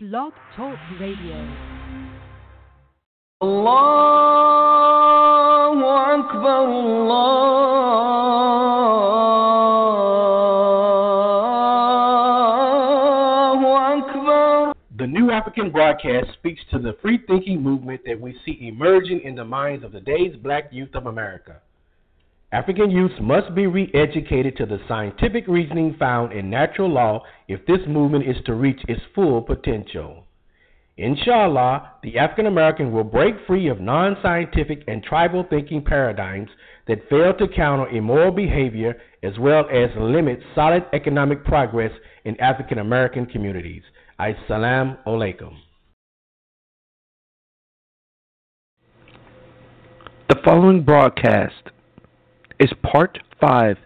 Blog Talk Radio. Allahu Akbar, Allahu Akbar. The New African Broadcast speaks to the free thinking movement that we see emerging in the minds of today's black youth of America. African youths must be re educated to the scientific reasoning found in natural law if this movement is to reach its full potential. Inshallah, the African American will break free of non scientific and tribal thinking paradigms that fail to counter immoral behavior as well as limit solid economic progress in African American communities. Assalamu alaikum. The following broadcast is part 5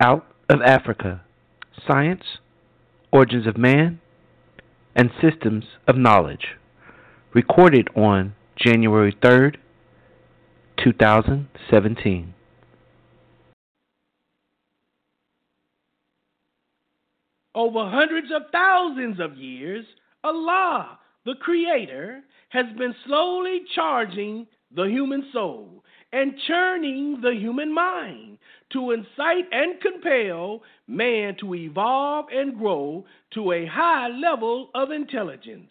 Out of Africa Science, Origins of Man, and Systems of Knowledge, recorded on January 3rd, 2017. Over hundreds of thousands of years, Allah, the Creator, has been slowly charging the human soul and churning the human mind to incite and compel man to evolve and grow to a high level of intelligence.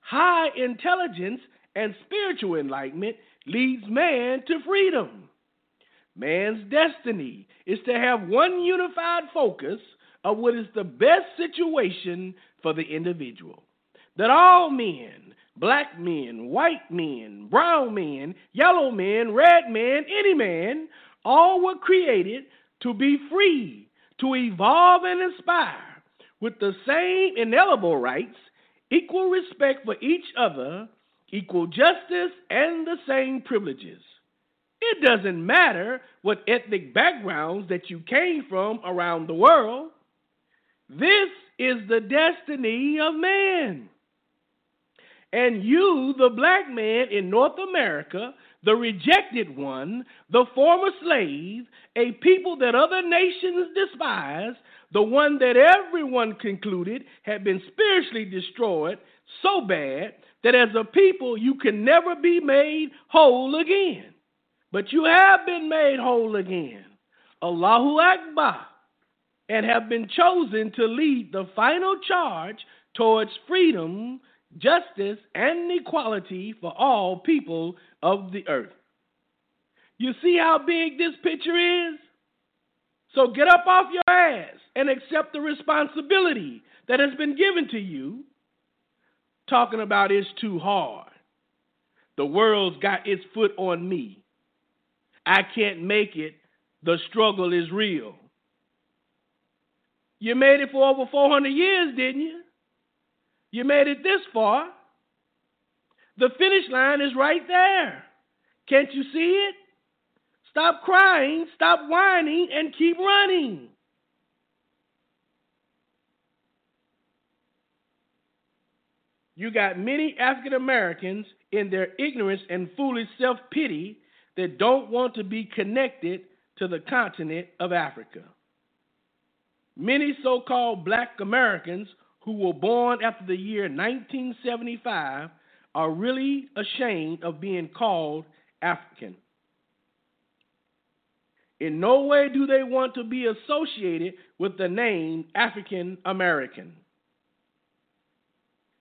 High intelligence and spiritual enlightenment leads man to freedom. Man's destiny is to have one unified focus of what is the best situation for the individual. That all men, black men, white men, brown men, yellow men, red men, any man, all were created to be free, to evolve and inspire with the same inalienable rights, equal respect for each other, equal justice, and the same privileges. It doesn't matter what ethnic backgrounds that you came from around the world. This is the destiny of man. And you, the black man in North America, the rejected one, the former slave, a people that other nations despise, the one that everyone concluded had been spiritually destroyed so bad that as a people you can never be made whole again. But you have been made whole again. Allahu Akbar. And have been chosen to lead the final charge towards freedom, justice, and equality for all people of the earth. You see how big this picture is? So get up off your ass and accept the responsibility that has been given to you. Talking about it's too hard. The world's got its foot on me. I can't make it. The struggle is real. You made it for over 400 years, didn't you? You made it this far. The finish line is right there. Can't you see it? Stop crying, stop whining, and keep running. You got many African Americans in their ignorance and foolish self pity that don't want to be connected to the continent of Africa. Many so called black Americans who were born after the year 1975 are really ashamed of being called African. In no way do they want to be associated with the name African American.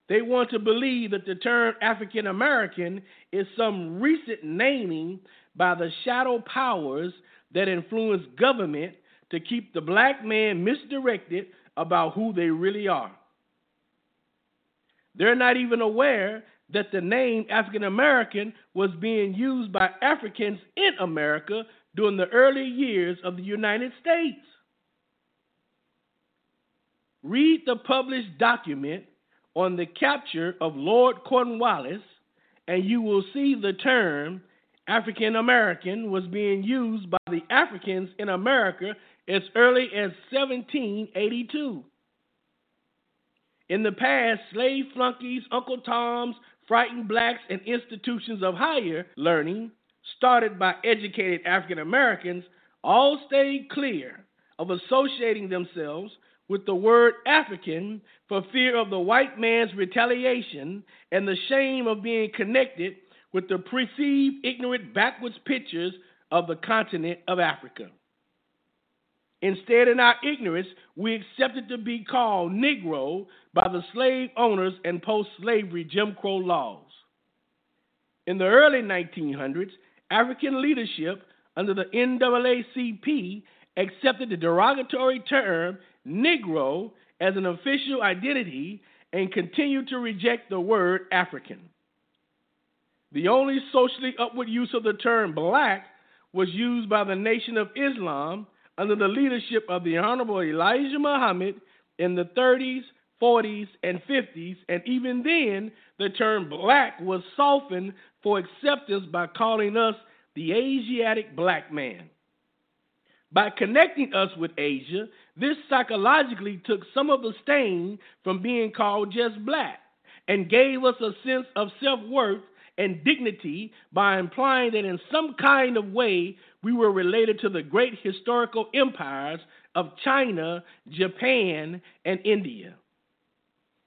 They want to believe that the term African American is some recent naming by the shadow powers that influence government to keep the black man misdirected about who they really are. They're not even aware that the name African American was being used by Africans in America during the early years of the United States. Read the published document on the capture of Lord Cornwallis, and you will see the term African American was being used by the Africans in America as early as 1782. In the past, slave flunkies, Uncle Toms, frightened blacks, and institutions of higher learning, started by educated African Americans, all stayed clear of associating themselves with the word African for fear of the white man's retaliation and the shame of being connected with the perceived ignorant backwards pictures of the continent of Africa. Instead, in our ignorance, we accepted to be called Negro by the slave owners and post slavery Jim Crow laws. In the early 1900s, African leadership under the NAACP accepted the derogatory term Negro as an official identity and continued to reject the word African. The only socially upward use of the term black was used by the Nation of Islam under the leadership of the Honorable Elijah Muhammad in the 30s, 40s, and 50s, and even then, the term black was softened for acceptance by calling us the Asiatic black man. By connecting us with Asia, this psychologically took some of the stain from being called just black and gave us a sense of self worth and dignity by implying that in some kind of way we were related to the great historical empires of China, Japan, and India.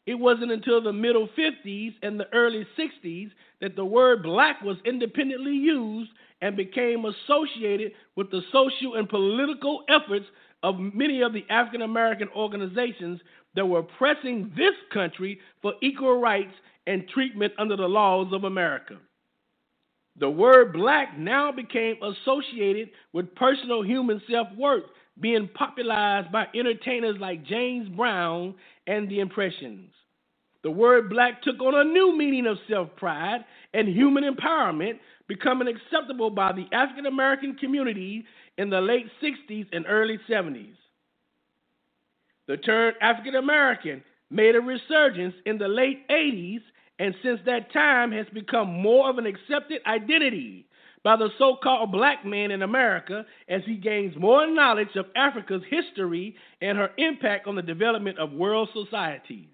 It wasn't until the middle 50s and the early 60s that the word black was independently used and became associated with the social and political efforts of many of the African American organizations that were pressing this country for equal rights and treatment under the laws of America. The word black now became associated with personal human self worth, being popularized by entertainers like James Brown and the Impressions. The word black took on a new meaning of self pride and human empowerment, becoming acceptable by the African American community in the late 60s and early 70s. The term African American made a resurgence in the late 80s and since that time has become more of an accepted identity by the so called black man in America as he gains more knowledge of Africa's history and her impact on the development of world societies.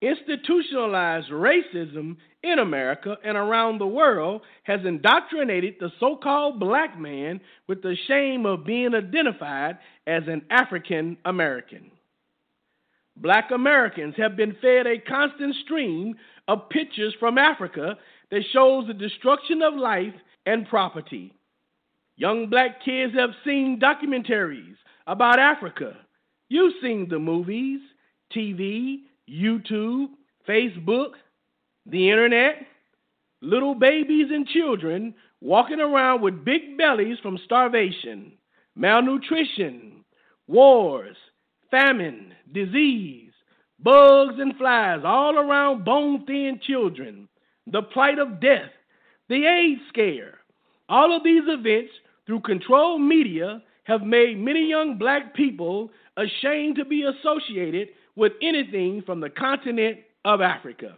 Institutionalized racism in America and around the world has indoctrinated the so called black man with the shame of being identified as an African American. Black Americans have been fed a constant stream of pictures from Africa that shows the destruction of life and property. Young black kids have seen documentaries about Africa. You've seen the movies, TV, YouTube, Facebook, the internet. Little babies and children walking around with big bellies from starvation, malnutrition, wars, famine, disease, bugs and flies all around bone thin children, the plight of death, the AIDS scare. All of these events, through controlled media, have made many young black people ashamed to be associated with anything from the continent of Africa.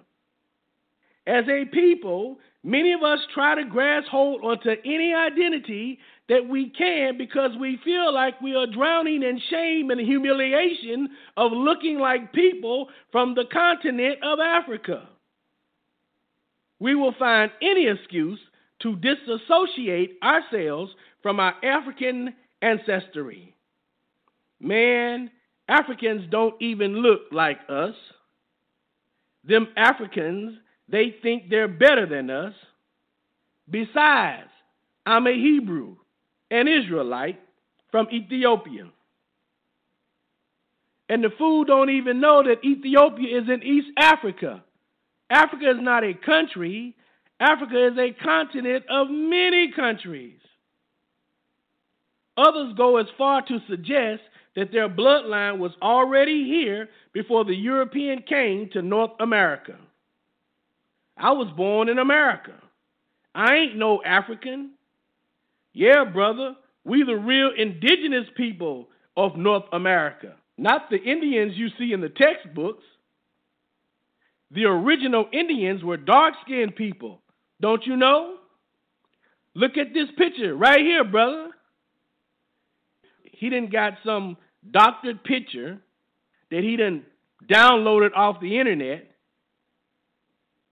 As a people, many of us try to grasp hold onto any identity that we can because we feel like we are drowning in shame and humiliation of looking like people from the continent of Africa. We will find any excuse to disassociate ourselves from our African ancestry. Man, Africans don't even look like us. Them Africans, they think they're better than us. Besides, I'm a Hebrew an Israelite from Ethiopia. And the fool don't even know that Ethiopia is in East Africa. Africa is not a country. Africa is a continent of many countries. Others go as far to suggest that their bloodline was already here before the European came to North America. I was born in America. I ain't no African. Yeah, brother, we the real indigenous people of North America, not the Indians you see in the textbooks. The original Indians were dark skinned people. Don't you know? Look at this picture right here, brother. He didn't got some doctored picture that he didn't downloaded off the internet,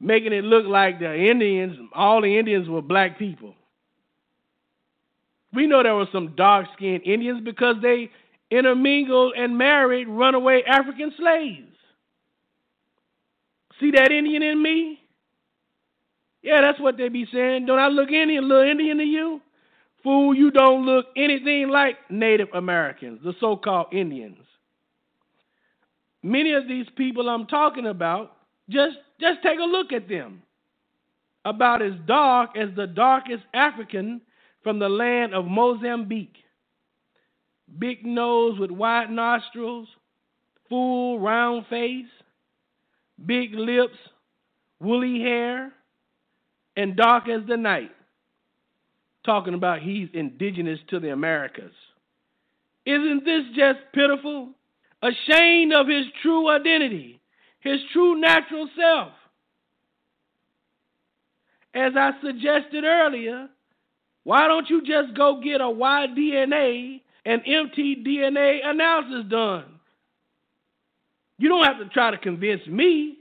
making it look like the Indians, all the Indians were black people. We know there were some dark skinned Indians because they intermingled and married runaway African slaves. See that Indian in me? Yeah, that's what they be saying. Don't I look Indian, little Indian to you? Fool, you don't look anything like Native Americans, the so called Indians. Many of these people I'm talking about, just, just take a look at them. About as dark as the darkest African from the land of Mozambique. Big nose with wide nostrils, full round face, big lips, woolly hair, and dark as the night. Talking about he's indigenous to the Americas. Isn't this just pitiful? Ashamed of his true identity, his true natural self. As I suggested earlier, why don't you just go get a Y-DNA and mtDNA analysis done? You don't have to try to convince me.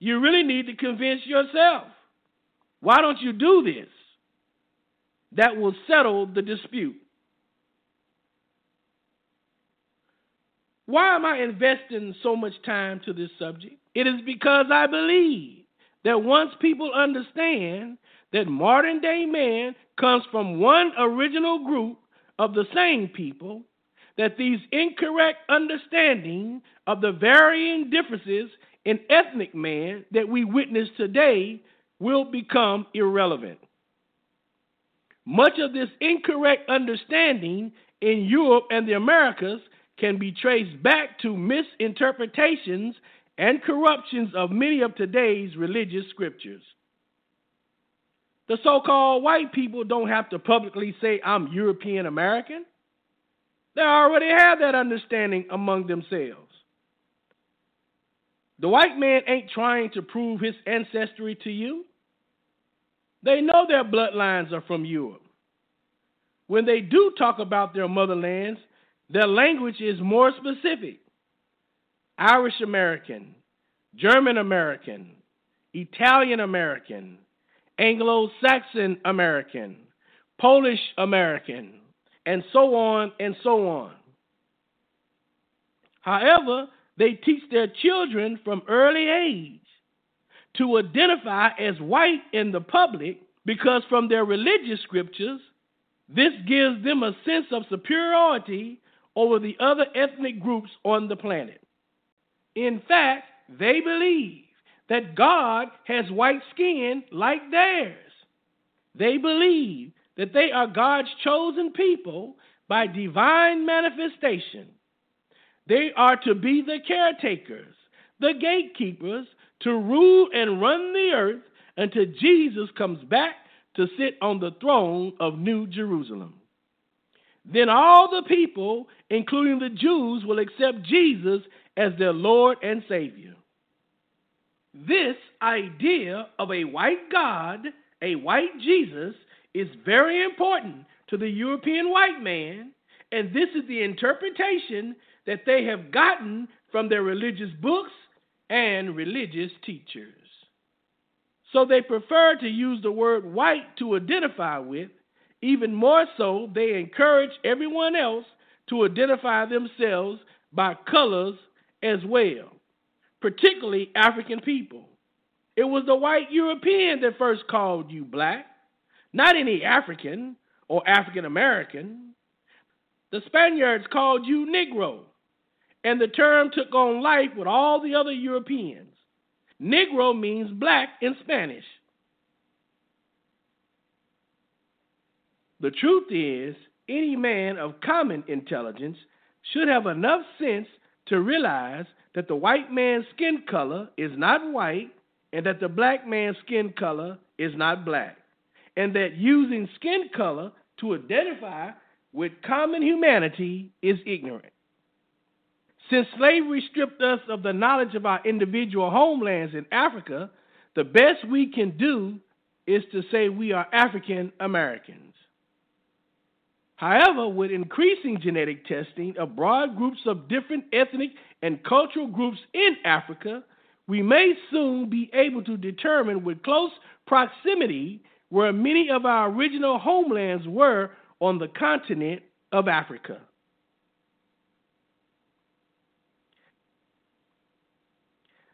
You really need to convince yourself. Why don't you do this? That will settle the dispute. Why am I investing so much time to this subject? It is because I believe that once people understand that modern day man comes from one original group of the same people, that these incorrect understanding of the varying differences in ethnic man that we witness today will become irrelevant. Much of this incorrect understanding in Europe and the Americas can be traced back to misinterpretations and corruptions of many of today's religious scriptures. The so called white people don't have to publicly say, I'm European American. They already have that understanding among themselves. The white man ain't trying to prove his ancestry to you. They know their bloodlines are from Europe. When they do talk about their motherlands, their language is more specific Irish American, German American, Italian American, Anglo Saxon American, Polish American, and so on and so on. However, they teach their children from early age to identify as white in the public because from their religious scriptures, this gives them a sense of superiority over the other ethnic groups on the planet. In fact, they believe that God has white skin like theirs. They believe that they are God's chosen people by divine manifestation. They are to be the caretakers, the gatekeepers, to rule and run the earth until Jesus comes back to sit on the throne of New Jerusalem. Then all the people, including the Jews, will accept Jesus as their Lord and Savior. This idea of a white God, a white Jesus, is very important to the European white man, and this is the interpretation that they have gotten from their religious books and religious teachers. So they prefer to use the word white to identify with. Even more so, they encourage everyone else to identify themselves by colors as well, particularly African people. It was the white European that first called you black, not any African or African American. The Spaniards called you Negro, and the term took on life with all the other Europeans. Negro means black in Spanish. The truth is, any man of common intelligence should have enough sense to realize that the white man's skin color is not white and that the black man's skin color is not black, and that using skin color to identify with common humanity is ignorant. Since slavery stripped us of the knowledge of our individual homelands in Africa, the best we can do is to say we are African Americans. However, with increasing genetic testing of broad groups of different ethnic and cultural groups in Africa, we may soon be able to determine with close proximity where many of our original homelands were on the continent of Africa.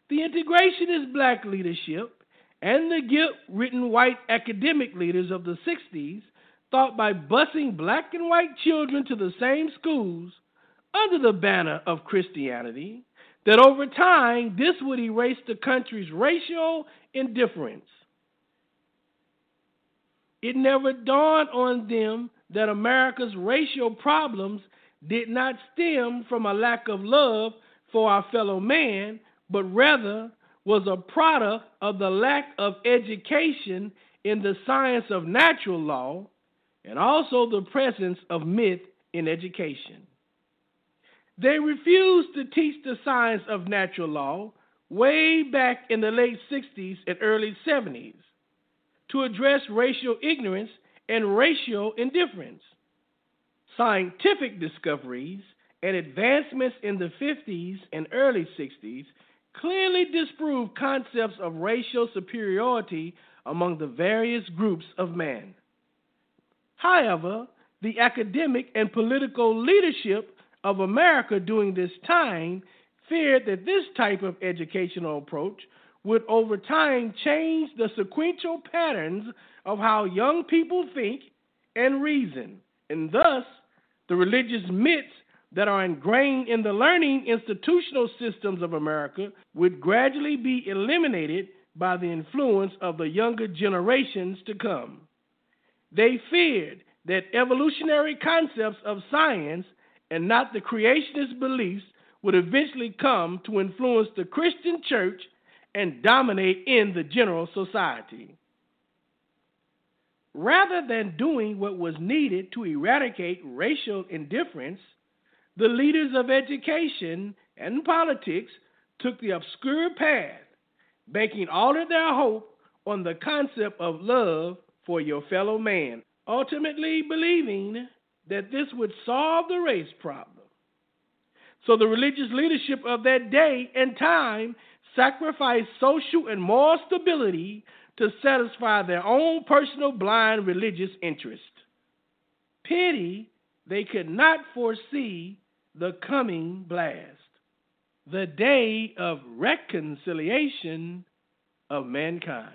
The integrationist black leadership and the guilt ridden white academic leaders of the 60s thought by busing black and white children to the same schools under the banner of Christianity that over time this would erase the country's racial indifference. It never dawned on them that America's racial problems did not stem from a lack of love for our fellow man, but rather was a product of the lack of education in the science of natural law and also the presence of myth in education. They refused to teach the science of natural law way back in the late 60s and early 70s to address racial ignorance and racial indifference. Scientific discoveries and advancements in the 50s and early 60s clearly disproved concepts of racial superiority among the various groups of men. However, the academic and political leadership of America during this time feared that this type of educational approach would over time change the sequential patterns of how young people think and reason, and thus the religious myths that are ingrained in the learning institutional systems of America would gradually be eliminated by the influence of the younger generations to come. They feared that evolutionary concepts of science and not the creationist beliefs would eventually come to influence the Christian church and dominate in the general society. Rather than doing what was needed to eradicate racial indifference, the leaders of education and politics took the obscure path, banking all of their hope on the concept of love for your fellow man, ultimately believing that this would solve the race problem. So the religious leadership of that day and time sacrificed social and moral stability to satisfy their own personal blind religious interest. Pity they could not foresee the coming blast, the day of reconciliation of mankind.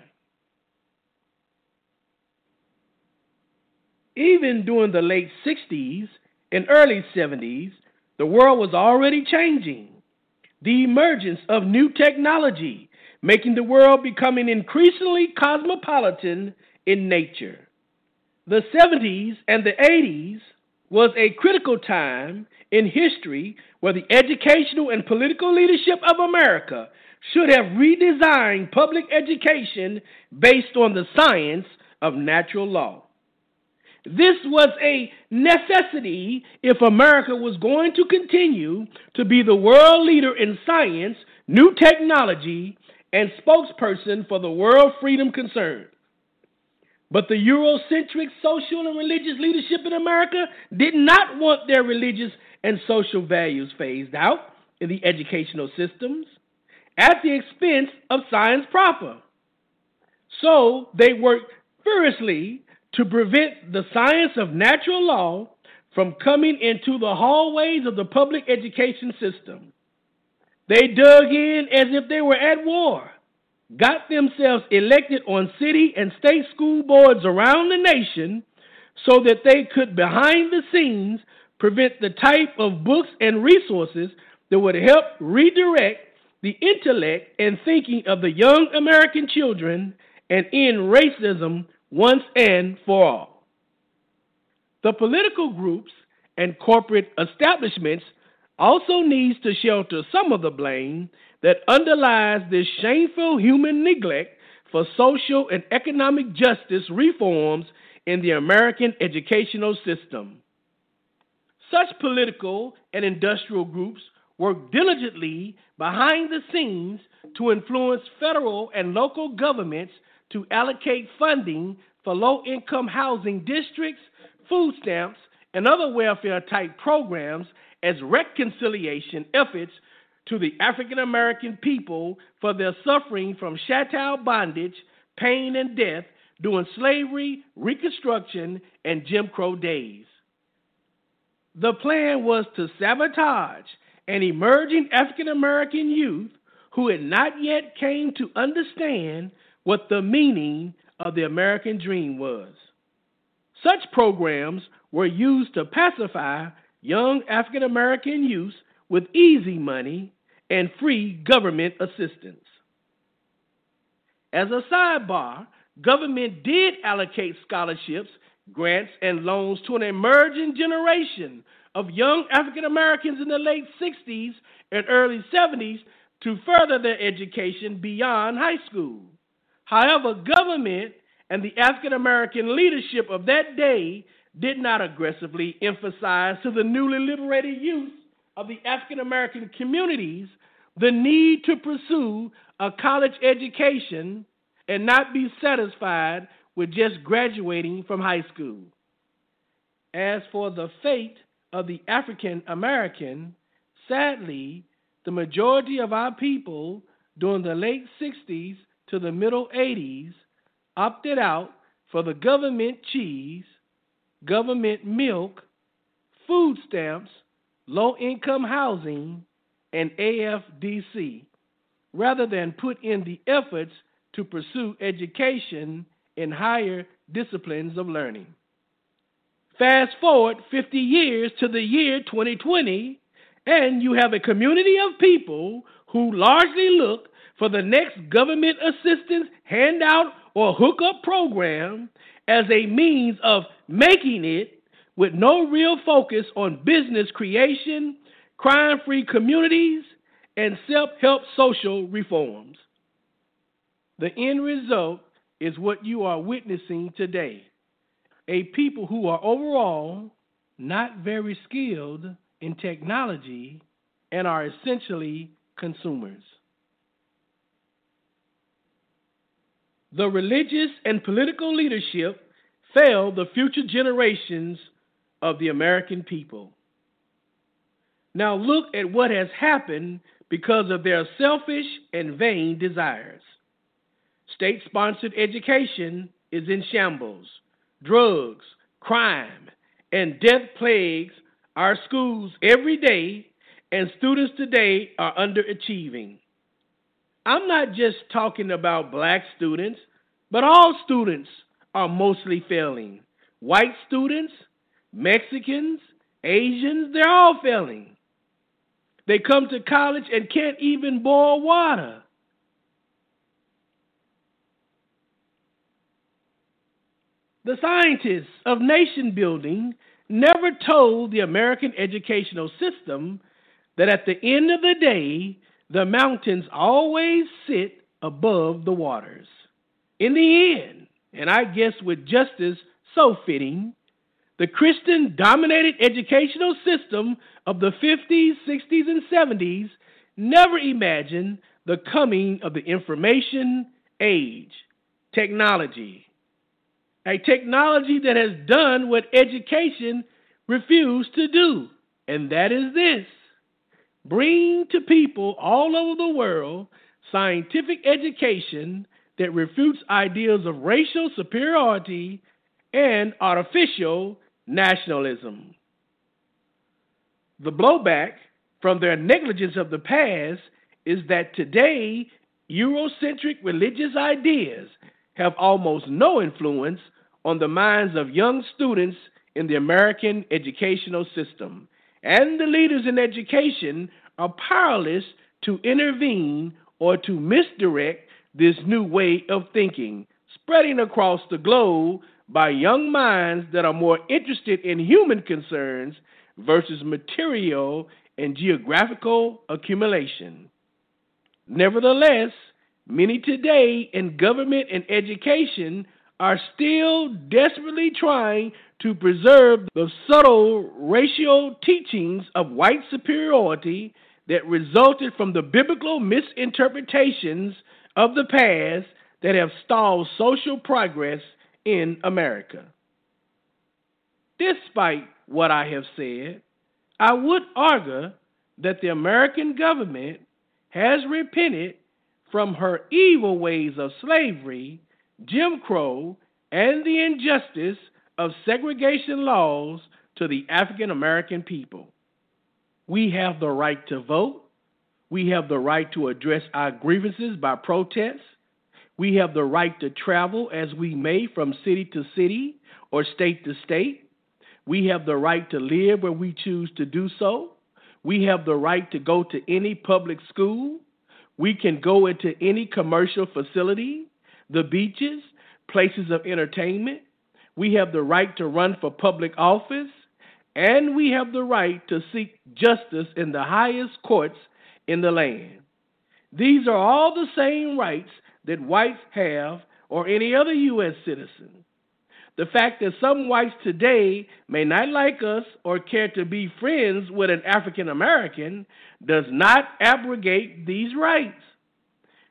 Even during the late 60s and early 70s, the world was already changing. The emergence of new technology, making the world becoming increasingly cosmopolitan in nature. The 70s and the 80s was a critical time in history where the educational and political leadership of America should have redesigned public education based on the science of natural law. This was a necessity if America was going to continue to be the world leader in science, new technology, and spokesperson for the world freedom concern. But the Eurocentric social and religious leadership in America did not want their religious and social values phased out in the educational systems at the expense of science proper. So they worked furiously to prevent the science of natural law from coming into the hallways of the public education system. They dug in as if they were at war, got themselves elected on city and state school boards around the nation so that they could, behind the scenes, prevent the type of books and resources that would help redirect the intellect and thinking of the young American children and end racism once and for all. The political groups and corporate establishments also needs to shelter some of the blame that underlies this shameful human neglect for social and economic justice reforms in the American educational system. Such political and industrial groups work diligently behind the scenes to influence federal and local governments to allocate funding for low income housing districts, food stamps, and other welfare type programs as reconciliation efforts to the African American people for their suffering from chattel bondage, pain, and death during slavery, Reconstruction, and Jim Crow days. The plan was to sabotage an emerging African American youth who had not yet came to understand what the meaning of the American dream was. Such programs were used to pacify young African American youth with easy money and free government assistance. As a sidebar, government did allocate scholarships, grants, and loans to an emerging generation of young African Americans in the late 60s and early 70s to further their education beyond high school. However, government and the African American leadership of that day did not aggressively emphasize to the newly liberated youth of the African American communities the need to pursue a college education and not be satisfied with just graduating from high school. As for the fate of the African American, sadly, the majority of our people during the late 60s to the middle 80s opted out for the government cheese, government milk, food stamps, low income housing, and AFDC, rather than put in the efforts to pursue education in higher disciplines of learning. Fast forward 50 years to the year 2020, and you have a community of people who largely look for the next government assistance, handout, or hookup program as a means of making it with no real focus on business creation, crime free communities, and self help social reforms. The end result is what you are witnessing today a people who are overall not very skilled in technology and are essentially consumers. The religious and political leadership failed the future generations of the American people. Now look at what has happened because of their selfish and vain desires. State sponsored education is in shambles. Drugs, crime, and death plagues our schools every day, and students today are underachieving. I'm not just talking about black students, but all students are mostly failing. White students, Mexicans, Asians, they're all failing. They come to college and can't even boil water. The scientists of nation building never told the American educational system that at the end of the day, the mountains always sit above the waters. In the end, and I guess with justice so fitting, the Christian dominated educational system of the 50s, 60s, and 70s never imagined the coming of the information age, technology, a technology that has done what education refused to do, and that is this. Bring to people all over the world scientific education that refutes ideas of racial superiority and artificial nationalism. The blowback from their negligence of the past is that today Eurocentric religious ideas have almost no influence on the minds of young students in the American educational system. And the leaders in education are powerless to intervene or to misdirect this new way of thinking, spreading across the globe by young minds that are more interested in human concerns versus material and geographical accumulation. Nevertheless, many today in government and education are still desperately trying to preserve the subtle racial teachings of white superiority that resulted from the biblical misinterpretations of the past that have stalled social progress in America. Despite what I have said, I would argue that the American government has repented from her evil ways of slavery Jim Crow, and the injustice of segregation laws to the African American people. We have the right to vote. We have the right to address our grievances by protest. We have the right to travel as we may from city to city or state to state. We have the right to live where we choose to do so. We have the right to go to any public school. We can go into any commercial facility, the beaches, places of entertainment. We have the right to run for public office. And we have the right to seek justice in the highest courts in the land. These are all the same rights that whites have or any other U.S. citizen. The fact that some whites today may not like us or care to be friends with an African American does not abrogate these rights.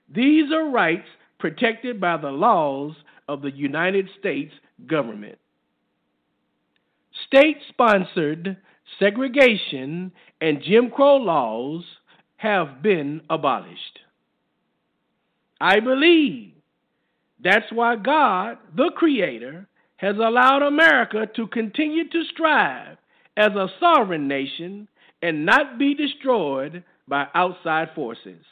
These are rights protected by the laws of the United States government. State sponsored segregation and Jim Crow laws have been abolished. I believe that's why God, the Creator, has allowed America to continue to strive as a sovereign nation and not be destroyed by outside forces.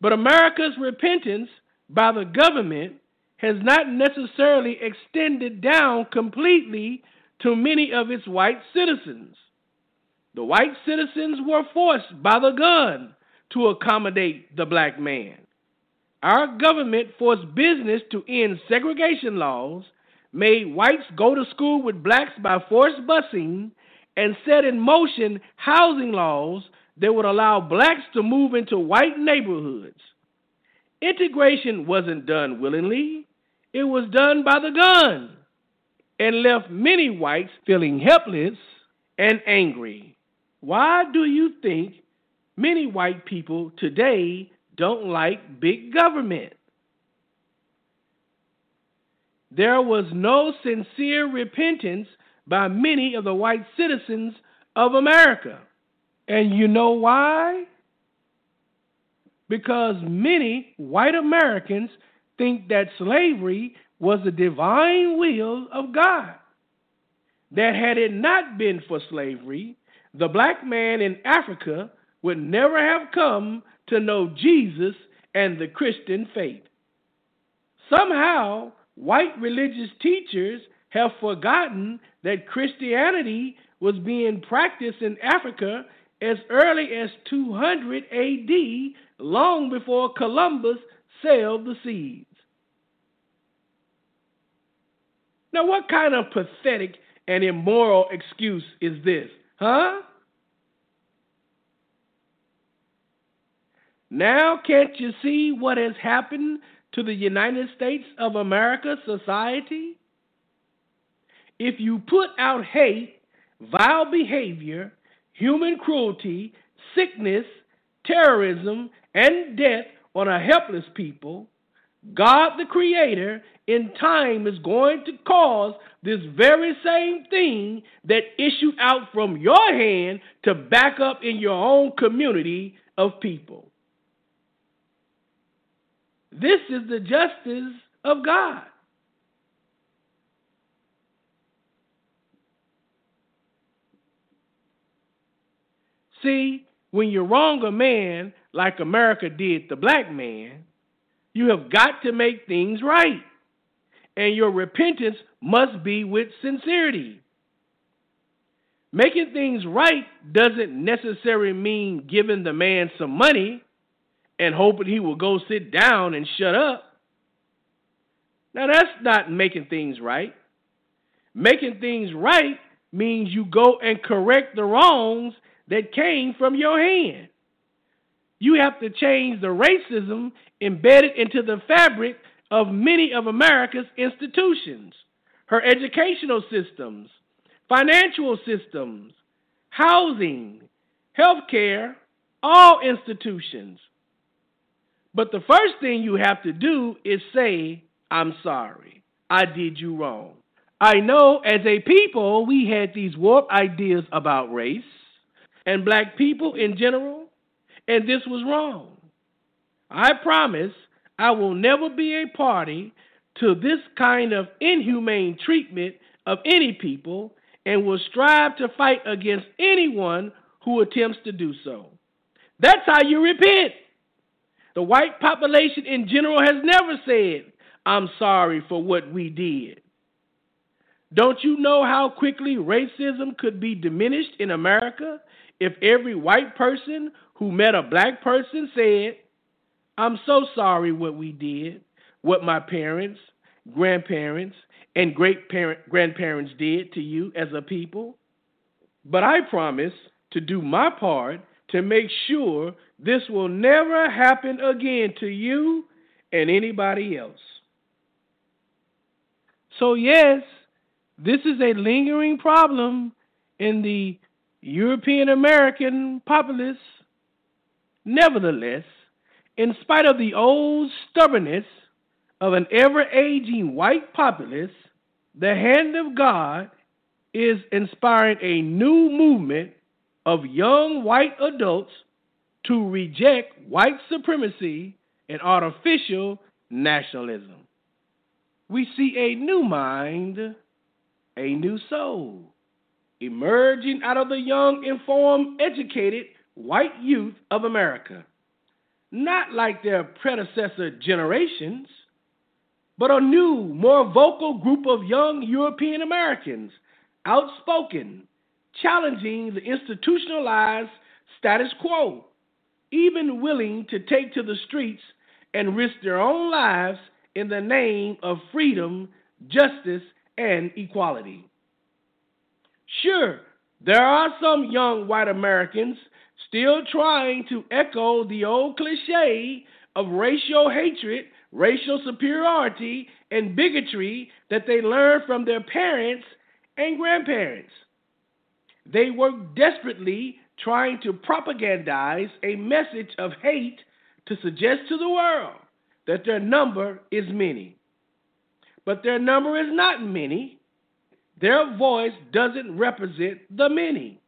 But America's repentance by the government has not necessarily extended down completely to many of its white citizens. The white citizens were forced by the gun to accommodate the black man. Our government forced business to end segregation laws, made whites go to school with blacks by forced busing, and set in motion housing laws that would allow blacks to move into white neighborhoods. Integration wasn't done willingly, it was done by the gun and left many whites feeling helpless and angry. Why do you think many white people today don't like big government? There was no sincere repentance by many of the white citizens of America. And you know why? Because many white Americans think that slavery was the divine will of God. That had it not been for slavery, the black man in Africa would never have come to know Jesus and the Christian faith. Somehow, white religious teachers have forgotten that Christianity was being practiced in Africa as early as 200 AD, long before Columbus sailed the seas. Now, what kind of pathetic and immoral excuse is this? Huh? Now, can't you see what has happened to the United States of America society? If you put out hate, vile behavior, human cruelty, sickness, terrorism, and death on a helpless people, God the Creator in time is going to cause this very same thing that issued out from your hand to back up in your own community of people. This is the justice of God. See, when you wrong a man like America did the black man, you have got to make things right. And your repentance must be with sincerity. Making things right doesn't necessarily mean giving the man some money and hoping he will go sit down and shut up. Now, that's not making things right. Making things right means you go and correct the wrongs that came from your hand. You have to change the racism embedded into the fabric of many of America's institutions, her educational systems, financial systems, housing, healthcare, all institutions. But the first thing you have to do is say, I'm sorry. I did you wrong. I know as a people, we had these warped ideas about race and black people in general, and this was wrong. I promise I will never be a party to this kind of inhumane treatment of any people and will strive to fight against anyone who attempts to do so. That's how you repent. The white population in general has never said, I'm sorry for what we did. Don't you know how quickly racism could be diminished in America if every white person who met a black person said, I'm so sorry what we did, what my parents, grandparents, and great parent grandparents did to you as a people? But I promise to do my part to make sure this will never happen again to you and anybody else. So, yes, this is a lingering problem in the European American populace. Nevertheless, in spite of the old stubbornness of an ever aging white populace, the hand of God is inspiring a new movement of young white adults to reject white supremacy and artificial nationalism. We see a new mind, a new soul, emerging out of the young, informed, educated white youth of America. Not like their predecessor generations, but a new, more vocal group of young European Americans, outspoken, challenging the institutionalized status quo, even willing to take to the streets and risk their own lives in the name of freedom, justice, and equality. Sure, there are some young white Americans still trying to echo the old cliche of racial hatred, racial superiority, and bigotry that they learned from their parents and grandparents. They work desperately trying to propagandize a message of hate to suggest to the world that their number is many. But their number is not many. Their voice doesn't represent the many.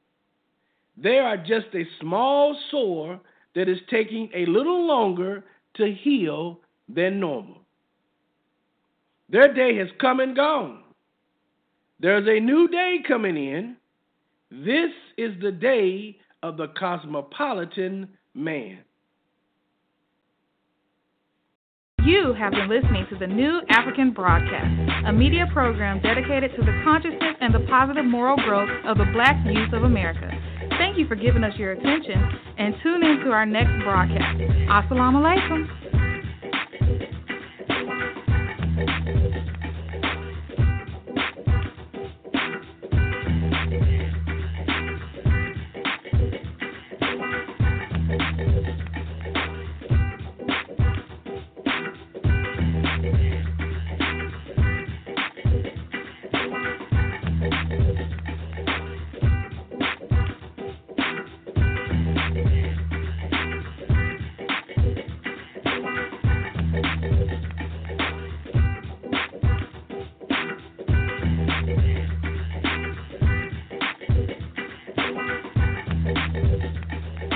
They are just a small sore that is taking a little longer to heal than normal. Their day has come and gone. There's a new day coming in. This is the day of the cosmopolitan man. You have been listening to the New African Broadcast, a media program dedicated to the consciousness and the positive moral growth of the black youth of America. Thank you for giving us your attention and tune in to our next broadcast. Assalamu alaikum.